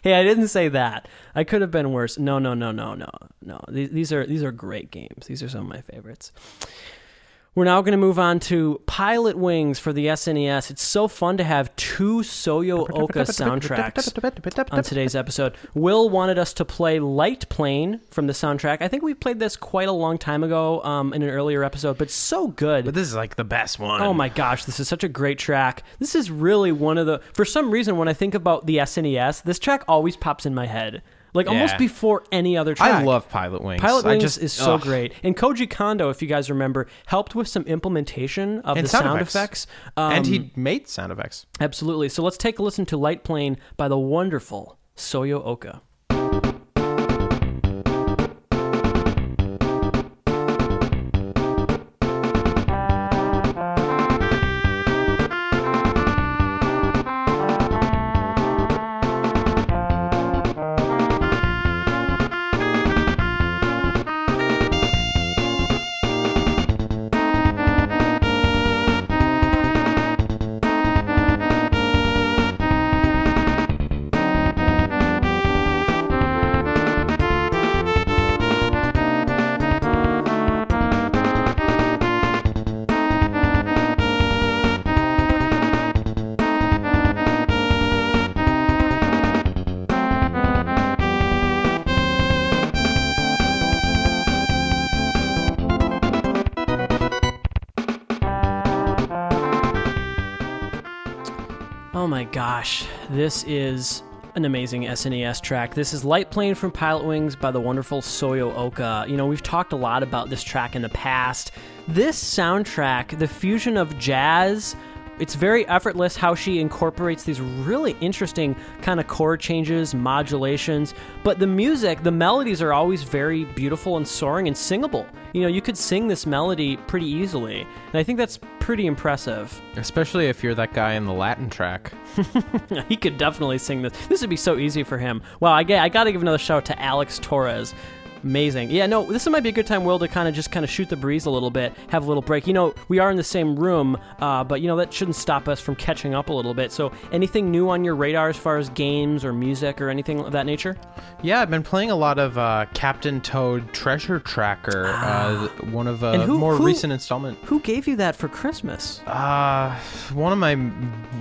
Hey, I didn't say that. I could have been worse. No, no, no, no, no, no. These, these are these are great games. These are some of my favorites. We're now going to move on to Pilotwings for the SNES. It's so fun to have two Soyo Oka soundtracks on today's episode. Will wanted us to play Light Plane from the soundtrack. I think we played this quite a long time ago um, in an earlier episode, but so good. But this is like the best one. Oh my gosh, this is such a great track. This is really one of the. For some reason, when I think about the SNES, this track always pops in my head, like almost before any other track. I love Pilotwings. Pilot Wings just, is so ugh. great, and Koji Kondo, if you guys remember, helped with some implementation of And the sound sound, effects. effects. Um, and he made sound effects. absolutely. So let's take a listen to Light Plane by the wonderful Soyo Oka. Gosh, this is an amazing SNES track. This is Light Plane from Pilotwings by the wonderful Soyo Oka. You know, we've talked a lot about this track in the past. This soundtrack, the fusion of jazz, it's very effortless how she incorporates these really interesting kind of chord changes, modulations, but the music, the melodies are always very beautiful and soaring and singable. You know, you could sing this melody pretty easily, and I think that's pretty impressive. Especially if you're that guy in the Latin track. he could definitely sing this. This would be so easy for him. Well, I, I got to give another shout out to Alex Torres. Amazing. Yeah, no, this might be a good time, Will, to kind of just kind of shoot the breeze a little bit, have a little break. You know, we are in the same room, uh, but, you know, that shouldn't stop us from catching up a little bit. So, anything new on your radar as far as games or music or anything of that nature? Yeah, I've been playing a lot of uh, Captain Toad Treasure Tracker, uh, one of a who- more who- recent installment. Who gave you that for Christmas? Uh, one of my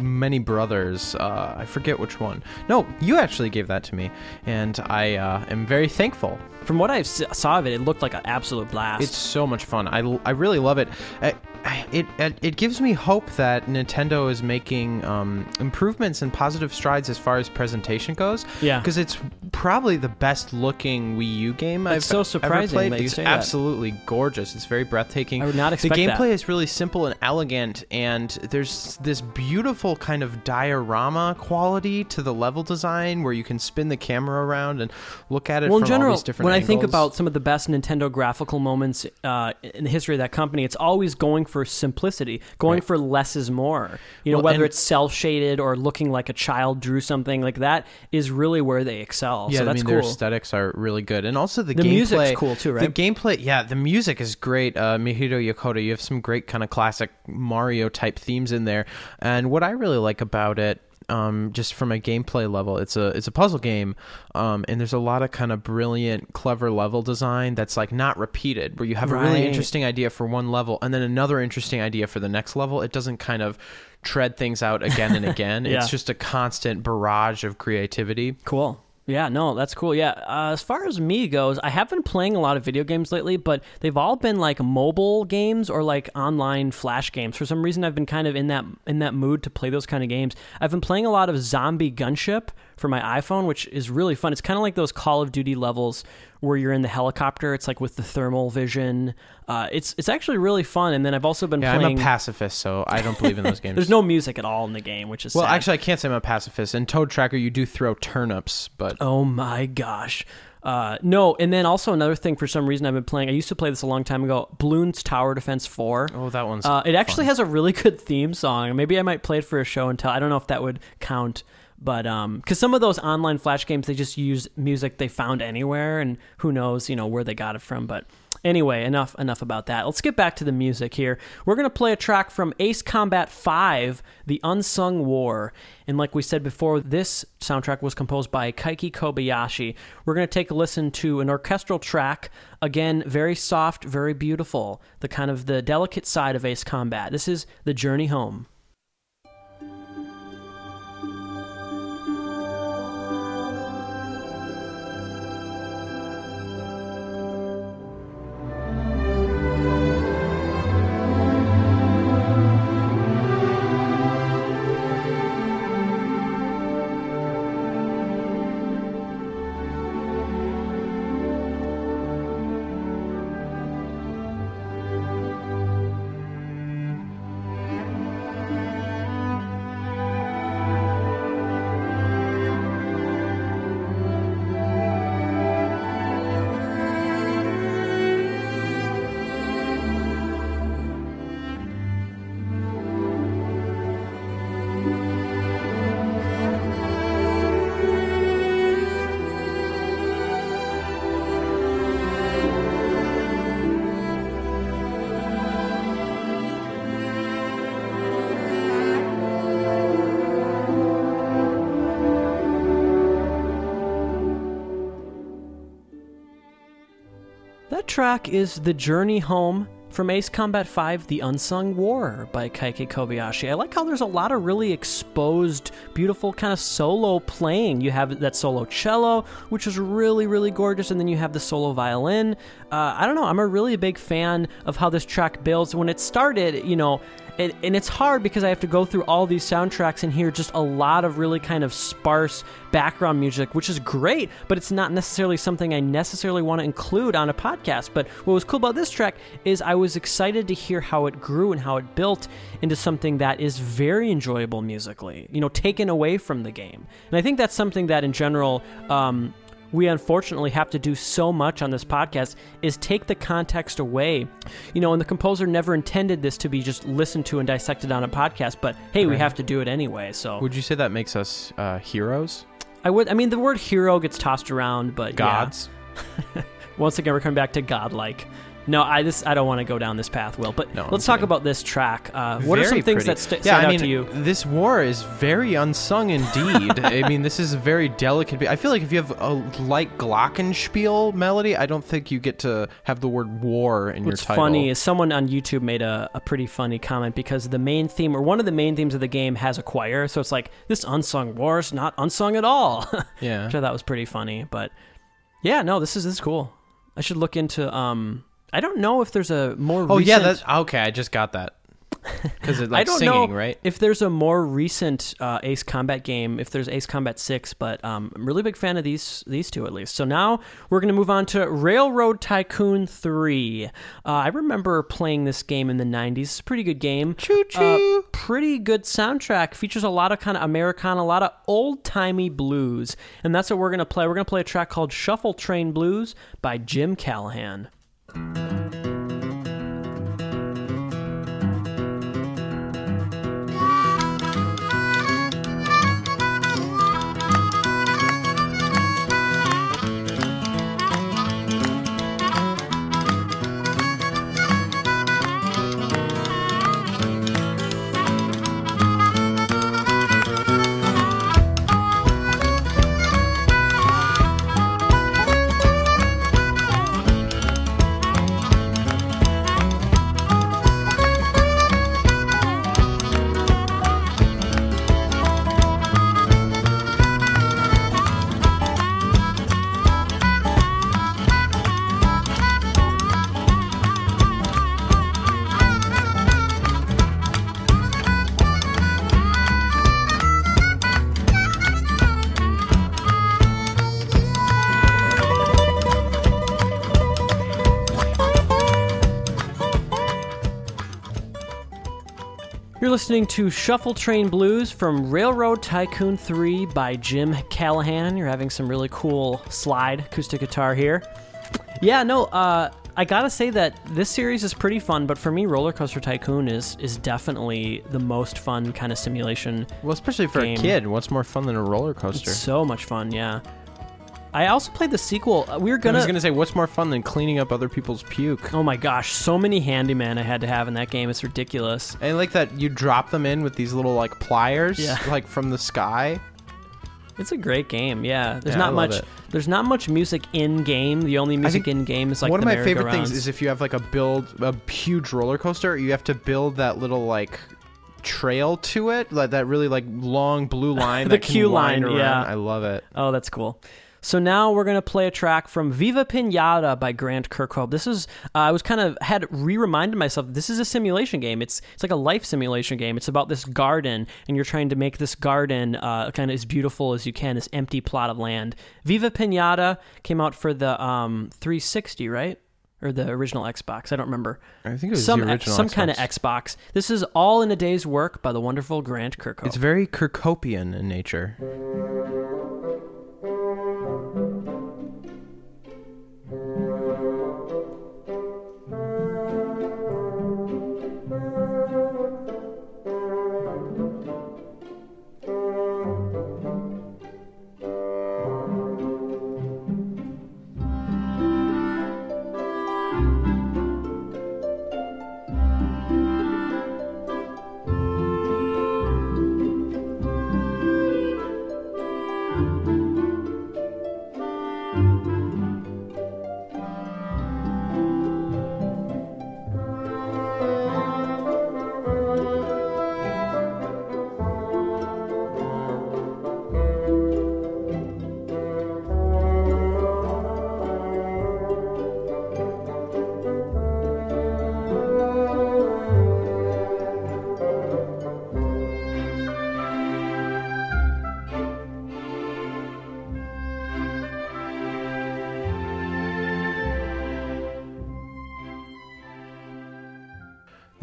many brothers. Uh, I forget which one. No, you actually gave that to me, and I uh, am very thankful. From what I s- saw of it, it looked like an absolute blast. It's so much fun. I, I really love it. I, I- it, it. it gives me hope that Nintendo is making um, improvements and positive strides as far as presentation goes. Yeah. Because it's probably the best looking Wii U game I've so ever surprising played. that you it's say that. absolutely gorgeous. It's very breathtaking. I would not expect The gameplay is really simple and elegant, and there's this beautiful kind of diorama quality to the level design where you can spin the camera around and look at it well, from in general, all these different when I think angles. about some of the best Nintendo graphical moments uh, in the history of that company, it's always going for simplicity, going Right. for less is more. You know, Well, whether it's cel shaded or looking like a child drew something like that is really where they excel. Yeah, so I that's mean cool. their aesthetics are really good, and also the, The gameplay. music's cool too, right? The gameplay, yeah, the music is great. Uh, Mahito Yokota, you have some great kind of classic Mario type themes in there, and what I really like about it. Um, just from a gameplay level, it's a it's a puzzle game, um, and there's a lot of kind of brilliant, clever level design that's like not repeated. Where you have a really interesting idea for one level, and then another interesting idea for the next level. It doesn't kind of tread things out again and again. Yeah. It's just a constant barrage of creativity. Cool. Yeah, no, that's cool. Yeah, uh, as far as me goes, I have been playing a lot of video games lately, but they've all been like mobile games or like online flash games. For some reason, I've been kind of in that in that mood to play those kind of games. I've been playing a lot of Zombie Gunship for my iPhone, which is really fun. It's kind of like those Call of Duty levels where you're in the helicopter. It's like with the thermal vision. Uh, it's it's actually really fun. And then I've also been Yeah, playing. I'm a pacifist, so I don't believe in those games. There's no music at all in the game, which is Well, sad. actually, I can't say I'm a pacifist. In Toad Tracker, you do throw turnips, but Oh my gosh. Uh, no, and then also another thing for some reason I've been playing. I used to play this a long time ago. Bloons Tower Defense Four. oh, that one's. Uh, it actually fun. has a really good theme song. Maybe I might play it for a show and tell. I don't know if that would count, but um, because some of those online flash games they just use music they found anywhere, and who knows, you know, where they got it from. But anyway, enough enough about that. Let's get back to the music here. We're gonna play a track from Ace Combat Five, The Unsung War, and like we said before, this soundtrack was composed by Keiki Kobayashi. We're gonna take a listen to an orchestral track. Again, very soft, very beautiful. The kind of the delicate side of Ace Combat. This is The Journey Home. Track is The Journey Home from Ace Combat 5 The Unsung War by Keiki Kobayashi. I like how there's a lot of really exposed, beautiful kind of solo playing. You have that solo cello, which is really, really gorgeous, and then you have the solo violin. Uh, I don't know, I'm a really big fan of how this track builds. When it started, you know, and, and it's hard because I have to go through all these soundtracks and hear just a lot of really kind of sparse background music, which is great, but it's not necessarily something I necessarily want to include on a podcast. But what was cool about this track is I was excited to hear how it grew and how it built into something that is very enjoyable musically, you know, taken away from the game. And I think that's something that in general, um, we unfortunately have to do so much on this podcast is take the context away. You know, and the composer never intended this to be just listened to and dissected on a podcast, but hey, we have to do it anyway. So Would you say that makes us uh, heroes? I would I mean the word hero gets tossed around, but yeah. Gods? Once again we're coming back to godlike. No, I just I don't want to go down this path, Will. But No, let's talk kidding. about this track. Uh, what are some things pretty. that st- yeah, stand I out to you? This war is very unsung indeed. I mean, this is a very delicate. I feel like if you have a light glockenspiel melody, I don't think you get to have the word war in What's your title. funny is someone on YouTube made a, a pretty funny comment because the main theme or one of the main themes of the game has a choir, so it's like this unsung war is not unsung at all. yeah. Which I thought was pretty funny, but yeah, no, this is this is cool. I should look into. um I don't know if there's a more. Oh yeah, that's okay. I just got that because it's like I don't singing, know right? if there's a more recent uh, Ace Combat game. If there's Ace Combat Six, but um, I'm really big fan of these these two at least. So now we're gonna move on to Railroad Tycoon Three. Uh, I remember playing this game in the '90s. It's a pretty good game. Choo choo. Uh, pretty good soundtrack. Features a lot of kind of Americana, a lot of old timey blues, and that's what we're gonna play. We're gonna play a track called "Shuffle Train Blues" by Jim Callahan. Thank you. You're listening to Shuffle Train Blues from Railroad Tycoon 3 by Jim Callahan. You're having some really cool slide acoustic guitar here. Yeah, no, uh, I gotta say that this series is pretty fun, but for me, Roller Coaster Tycoon is is definitely the most fun kind of simulation. Well, especially for game. a kid, what's more fun than a roller coaster? It's so much fun, yeah. I also played the sequel. Uh, We were gonna. I was gonna say, what's more fun than cleaning up other people's puke? Oh my gosh, so many handyman I had to have in that game. It's ridiculous. And like that, you drop them in with these little like pliers, Yeah. like from the sky. It's a great game. Yeah, there's Yeah, not much. it. There's not much music in game. The only music in game is like One of my favorite things is if you have like a build, a huge roller coaster, you have to build that little like trail to it, like that really like long blue line. The that queue line, around. yeah. I love it. Oh, that's cool. So now we're gonna play a track from Viva Pinata by Grant Kirkhope. This is uh, I was kind of had re-reminded myself this is a simulation game. It's it's like a life simulation game. It's about this garden, and you're trying to make this garden uh, kind of as beautiful as you can, this empty plot of land. Viva Pinata came out for the um, 360, right? Or the original Xbox. I don't remember. I think it was some the original some kind of Xbox. Xbox. This is all in a day's work by the wonderful Grant Kirkhope. It's very Kirkopian in nature.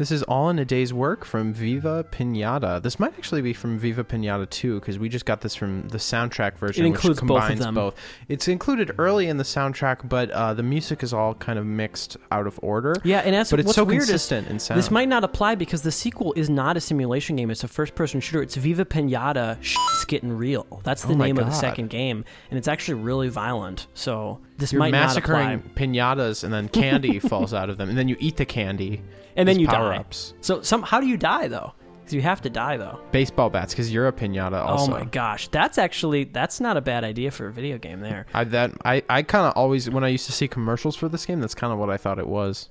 This is all in a day's work from Viva Pinata. This might actually be from Viva Pinata 2 because we just got this from the soundtrack version, It includes which both of combines them. both. It's included early in the soundtrack, but uh, the music is all kind of mixed out of order. Yeah, and that's but it's what's so weird is consistent in sound. This might not apply because the sequel is not a simulation game. It's a first-person shooter. It's Viva Pinata. Shit's getting real. That's the Oh name of the second game, and it's actually really violent. So this You're might massacring pinatas, and then candy falls out of them, and then you eat the candy, And then you die. power-ups. So some how do you die though? Because you have to die though. Baseball bats, because you're a pinata. Oh also, Oh my gosh, that's actually that's not a bad idea for a video game there. I that I, I kind of always when I used to see commercials for this game, that's kind of what I thought it was.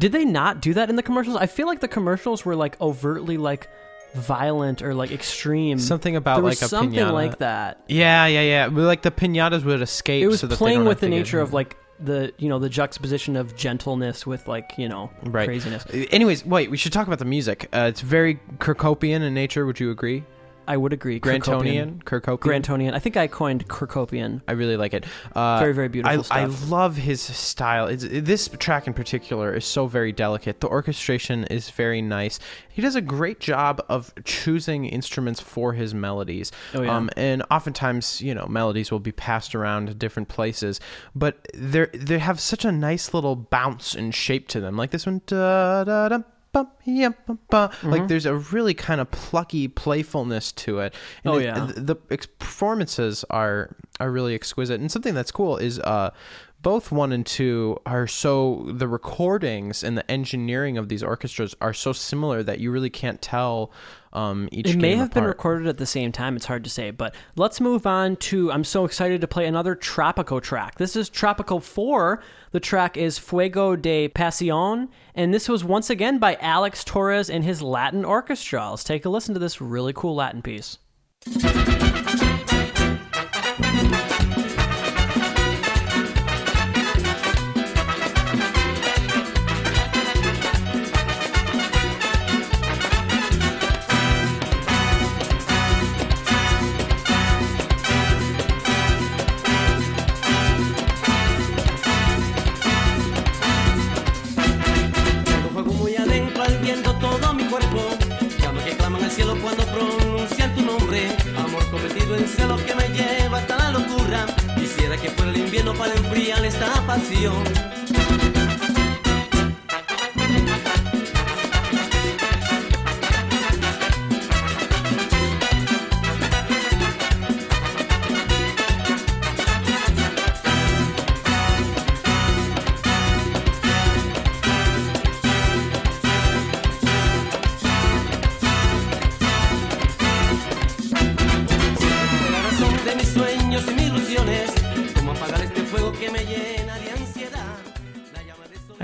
Did they not do that in the commercials? I feel like the commercials were like overtly like violent or like extreme. Something about there like was something pinata. like that. Yeah, yeah, yeah. But like the pinatas would escape. It was so playing with the nature of like the you know the juxtaposition of gentleness with like you know right. craziness. Anyways, wait. We should talk about the music. Uh, it's very Kirkopian in nature. Would you agree? I would agree. Grantonian, Kirkopian. Grantonian. I think I coined Kirkopian. I really like it. Uh, Very, very beautiful I, I love his style. It's, this track in particular is so very delicate. The orchestration is very nice. He does a great job of choosing instruments for his melodies. Oh, yeah. Um, and oftentimes, you know, melodies will be passed around to different places, but they they have such a nice little bounce and shape to them. Like this one, da da da. Bum, yeah, bum, bum. Mm-hmm. Like there's a really kind of plucky playfulness to it. And Oh, it- yeah. the, the performances are are really exquisite. And something that's cool is uh, both one and two are so the recordings and the engineering of these orchestras are so similar that you really can't tell um, each. It may have been recorded at the same time. It's hard to say. But let's move on to. I'm so excited to play another Tropico track. This is Tropico 4. The track is Fuego de Pasión. And this was once again by Alex Torres and his Latin Orchestra. Let's take a listen to this really cool Latin piece.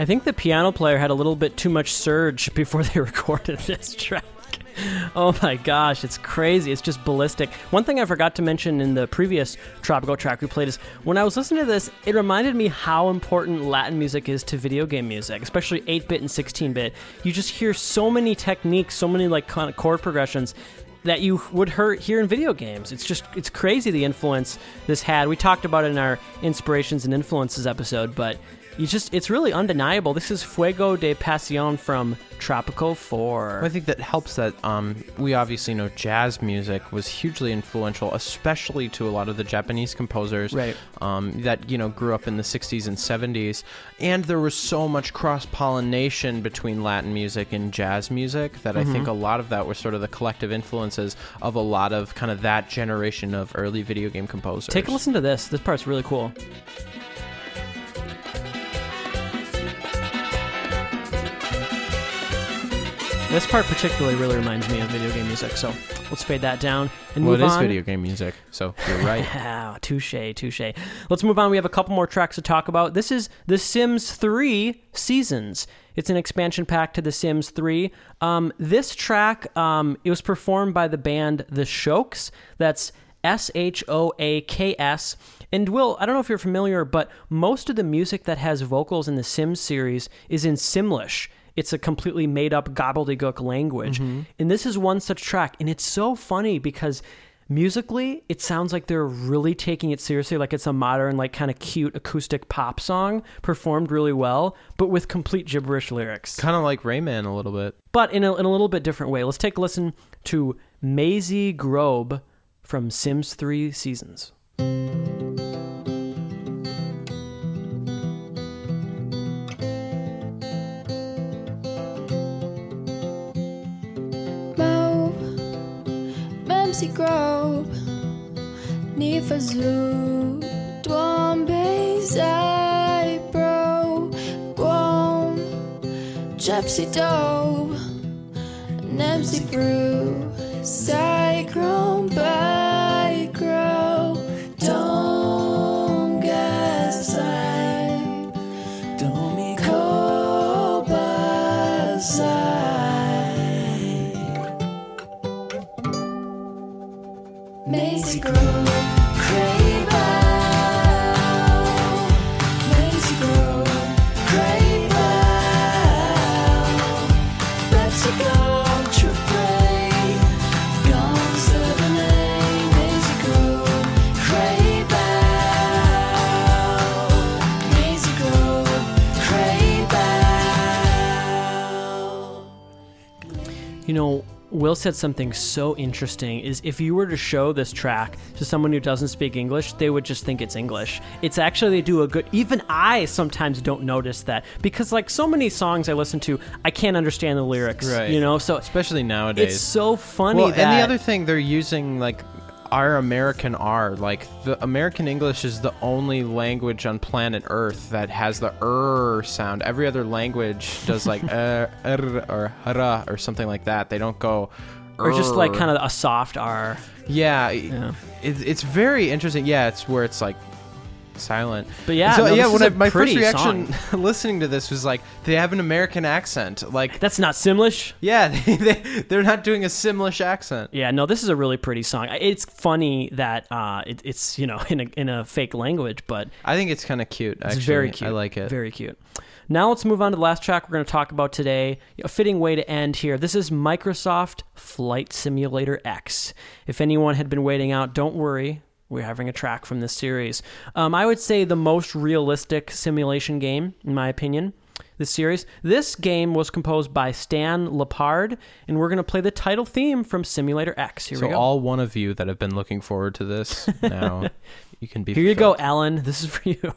Think the piano player had a little bit too much surge before they recorded this track. Oh my gosh, it's crazy. It's just ballistic. One thing I forgot to mention in the previous Tropico track we played is when I was listening to this, it reminded me how important Latin music is to video game music, especially 8 bit and 16 bit. You just hear so many techniques, so many like kind of chord progressions that you would hear, in video games. It's just it's crazy the influence this had. We talked about it in our inspirations and influences episode, but you just it's really undeniable. This is Fuego de Pasión from Tropico 4. I think that helps that um, we obviously know jazz music was hugely influential, especially to a lot of the Japanese composers Right. um, that you know grew up in the 60s and 70s. And there was so much cross pollination between Latin music and jazz music that I Mm-hmm. think a lot of that was sort of the collective influences of a lot of kind of that generation of early video game composers. Take a listen to this. This part's really cool. This part particularly really reminds me of video game music, so let's fade that down and Well, move it is on. video game music, so you're right. Ah, touche, touche. Let's move on. We have a couple more tracks to talk about. This is The Sims 3 Seasons. It's an expansion pack to The Sims 3. Um, this track, um, it was performed by the band The Shoaks. That's S H O A K S. And Will, I don't know if you're familiar, but most of the music that has vocals in the Sims series is in Simlish. It's a completely made up gobbledygook language. Mm-hmm. And this is one such track. And it's so funny because musically, it sounds like they're really taking it seriously, like it's a modern, like kind of cute acoustic pop song performed really well, but with complete gibberish lyrics. Kind of like Rayman a little bit. But in a, in a little bit different way. Let's take a listen to Maisie Grobe from Sims 3 Seasons. Si gros, ni tuam bezai bro, guam, gypsy dope, nem si brew, cyclone by Maisie Will said something so interesting is if you were to show this track to someone who doesn't speak English, they would just think it's English. It's actually they do a good even I sometimes don't notice that because like so many songs I listen to, I can't understand the lyrics, Right. you know? So Especially nowadays. it's so funny well, that and the other thing they're using like our American R, like the American English is the only language on planet Earth that has the er sound. Every other language does like er, er or hara or something like that. They don't go or just like kind of a soft R. yeah. Yeah. It, it's very interesting. Yeah, it's where it's like silent. But yeah, so no, yeah. When I, my first reaction listening to this was like they have an American accent. Like That's not Simlish. yeah, they, they they're not doing a Simlish accent. Yeah, no, this is a really pretty song. It's funny that uh, it, it's you know in a in a fake language, but I think it's kind of cute. Actually. It's very cute. I like it. Very cute. Now let's move on to the last track we're going to talk about today. A fitting way to end here. This is Microsoft Flight Simulator X. If anyone had been waiting out, don't worry. We're having a track from this series. Um, I would say the most realistic simulation game, in my opinion, this series. This game was composed by Stan LePard, and we're going to play the title theme from Simulator X. Here so we go. all one of you that have been looking forward to this now, you can be. Here you go. Alan. This is for you.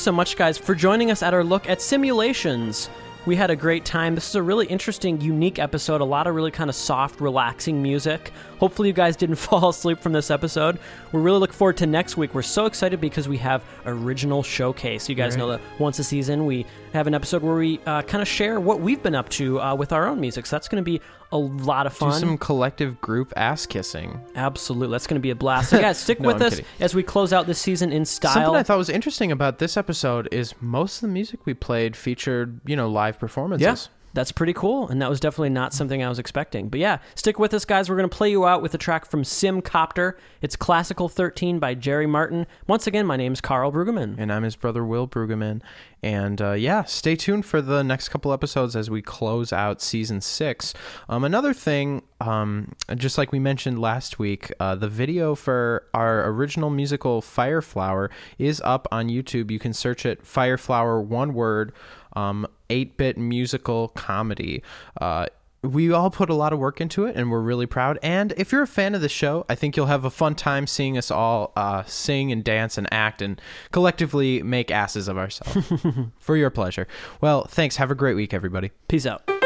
So much, guys, for joining us at our look at simulations. We had a great time. This is a really interesting, unique episode. A lot of really kind of soft, relaxing music. Hopefully, you guys didn't fall asleep from this episode. We really look forward to next week. We're so excited because we have original showcase. You guys know that once a season we have an episode where we uh, kind of share what we've been up to uh, with our own music. So that's going to be a lot of Do fun. some collective group ass kissing. Absolutely, that's going to be a blast. So yeah, stick No, with I'm us kidding. as we close out this season in style. Something I thought was interesting about this episode is most of the music we played featured, you know, live performances. Yeah, that's pretty cool, and that was definitely not something I was expecting. But yeah, stick with us, guys. We're going to play you out with a track from Sim Copter. It's Classical 13 by Jerry Martin. Once again, my name's Karl Brueggemann. And I'm his brother Will Brueggemann. And uh, yeah, stay tuned for the next couple episodes as we close out season six. Um, another thing, um, just like we mentioned last week, uh, the video for our original musical Fireflower is up on YouTube. You can search it Fireflower, one word, um, 8 bit musical comedy. Uh, we all put a lot of work into it, and we're really proud. And if you're a fan of the show, I think you'll have a fun time seeing us all uh, sing and dance and act and collectively make asses of ourselves for your pleasure. Well, thanks. Have a great week, everybody. Peace out.